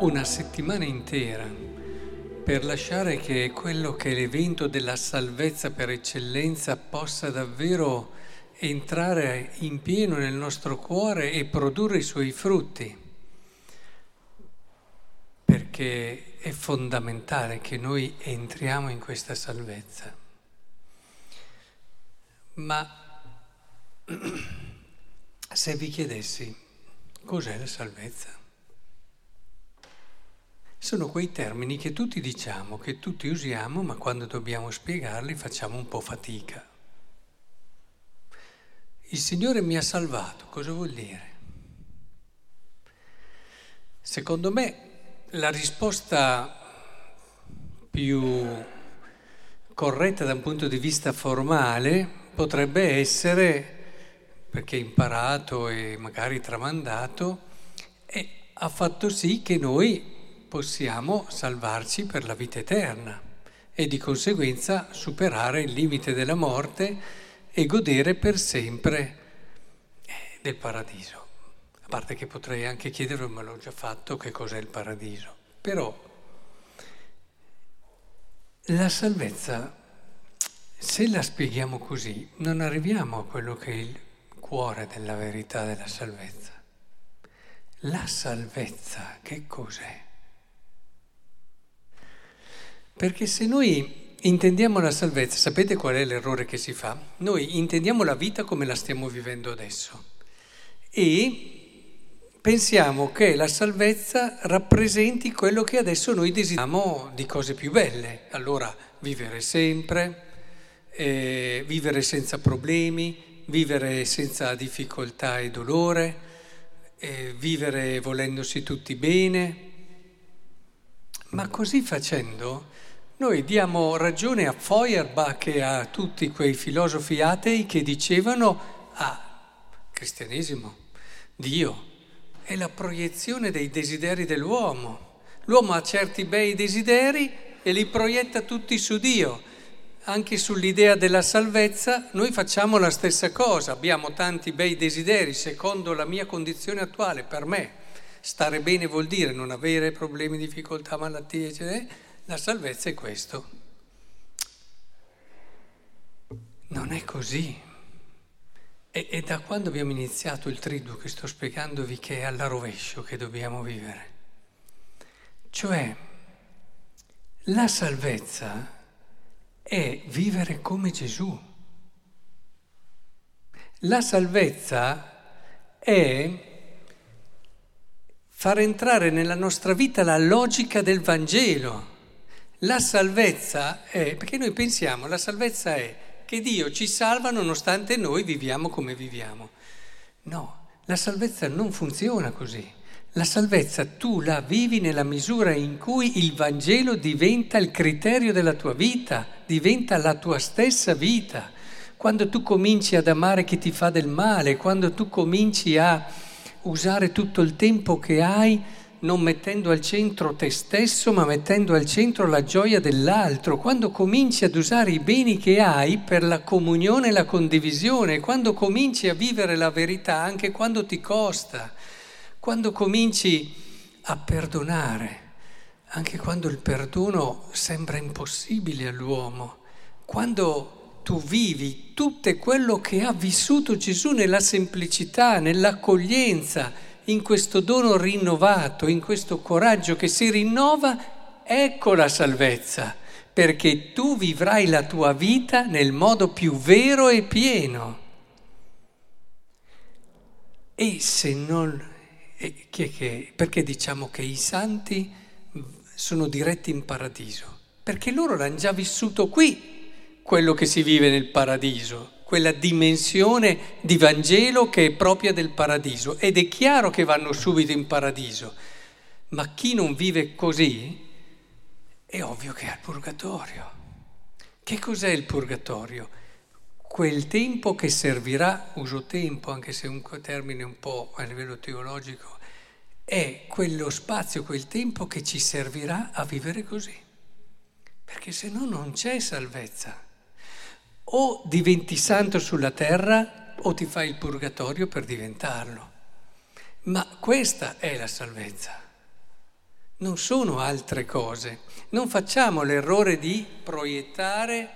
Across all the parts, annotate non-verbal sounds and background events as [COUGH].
una settimana intera per lasciare che quello che è l'evento della salvezza per eccellenza possa davvero entrare in pieno nel nostro cuore e produrre i suoi frutti, perché è fondamentale che noi entriamo in questa salvezza. Ma [CLEARS THROAT] se vi chiedessi cos'è la salvezza? Sono quei termini che tutti diciamo, che tutti usiamo, ma quando dobbiamo spiegarli facciamo un po' fatica. Il Signore mi ha salvato, cosa vuol dire? Secondo me la risposta più corretta da un punto di vista formale potrebbe essere, perché imparato e magari tramandato, e ha fatto sì che noi possiamo salvarci per la vita eterna e di conseguenza superare il limite della morte e godere per sempre eh, del paradiso. A parte che potrei anche chiedere, ma l'ho già fatto, che cos'è il paradiso. Però la salvezza, se la spieghiamo così, non arriviamo a quello che è il cuore della verità della salvezza. La salvezza che cos'è? Perché se noi intendiamo la salvezza, sapete qual è l'errore che si fa? Noi intendiamo la vita come la stiamo vivendo adesso e pensiamo che la salvezza rappresenti quello che adesso noi desideriamo di cose più belle. Allora, vivere sempre, eh, vivere senza problemi, vivere senza difficoltà e dolore, eh, vivere volendosi tutti bene. Ma così facendo noi diamo ragione a Feuerbach e a tutti quei filosofi atei che dicevano, ah, cristianesimo, Dio è la proiezione dei desideri dell'uomo. L'uomo ha certi bei desideri e li proietta tutti su Dio. Anche sull'idea della salvezza noi facciamo la stessa cosa, abbiamo tanti bei desideri secondo la mia condizione attuale, per me. Stare bene vuol dire non avere problemi, difficoltà, malattie, eccetera la salvezza è questo. Non è così. E, e, da quando abbiamo iniziato il triduo che sto spiegandovi che è alla rovescio che dobbiamo vivere. Cioè, la salvezza è vivere come Gesù. La salvezza è far entrare nella nostra vita la logica del Vangelo. La salvezza è, perché noi pensiamo, la salvezza è che Dio ci salva nonostante noi viviamo come viviamo. No, la salvezza non funziona così. La salvezza tu la vivi nella misura in cui il Vangelo diventa il criterio della tua vita, diventa la tua stessa vita. Quando tu cominci ad amare chi ti fa del male, quando tu cominci a usare tutto il tempo che hai non mettendo al centro te stesso, ma mettendo al centro la gioia dell'altro, quando cominci ad usare i beni che hai per la comunione e la condivisione, quando cominci a vivere la verità anche quando ti costa, quando cominci a perdonare, anche quando il perdono sembra impossibile all'uomo, quando tu vivi tutto quello che ha vissuto Gesù nella semplicità, nell'accoglienza, in questo dono rinnovato, in questo coraggio che si rinnova, ecco la salvezza, perché tu vivrai la tua vita nel modo più vero e pieno. E se non... Che, perché diciamo che i santi sono diretti in paradiso? Perché loro l'hanno già vissuto qui, quello che si vive nel paradiso quella dimensione di Vangelo che è propria del paradiso. Ed è chiaro che vanno subito in paradiso, ma chi non vive così è ovvio che ha il purgatorio. Che cos'è il purgatorio? Quel tempo che servirà, uso tempo anche se è un termine un po' a livello teologico, è quello spazio, quel tempo che ci servirà a vivere così. Perché se no non c'è salvezza o diventi santo sulla terra o ti fai il purgatorio per diventarlo. Ma questa è la salvezza. non sono altre cose. Non facciamo l'errore di proiettare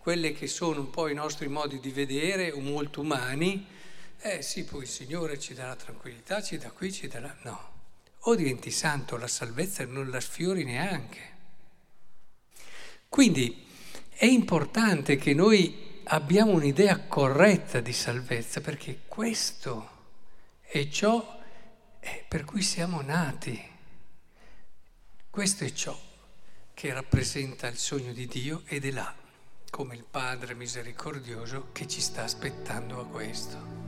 quelle che sono un po' i nostri modi di vedere, molto umani. Eh sì, poi il Signore ci la tranquillità, ci dà qui, ci dà là. No. O diventi santo, la salvezza non la sfiori neanche. Quindi è importante che noi abbiamo un'idea corretta di salvezza, perché questo è ciò per cui siamo nati. Questo è ciò che rappresenta il sogno di Dio ed è là, come il Padre misericordioso che ci sta aspettando a questo.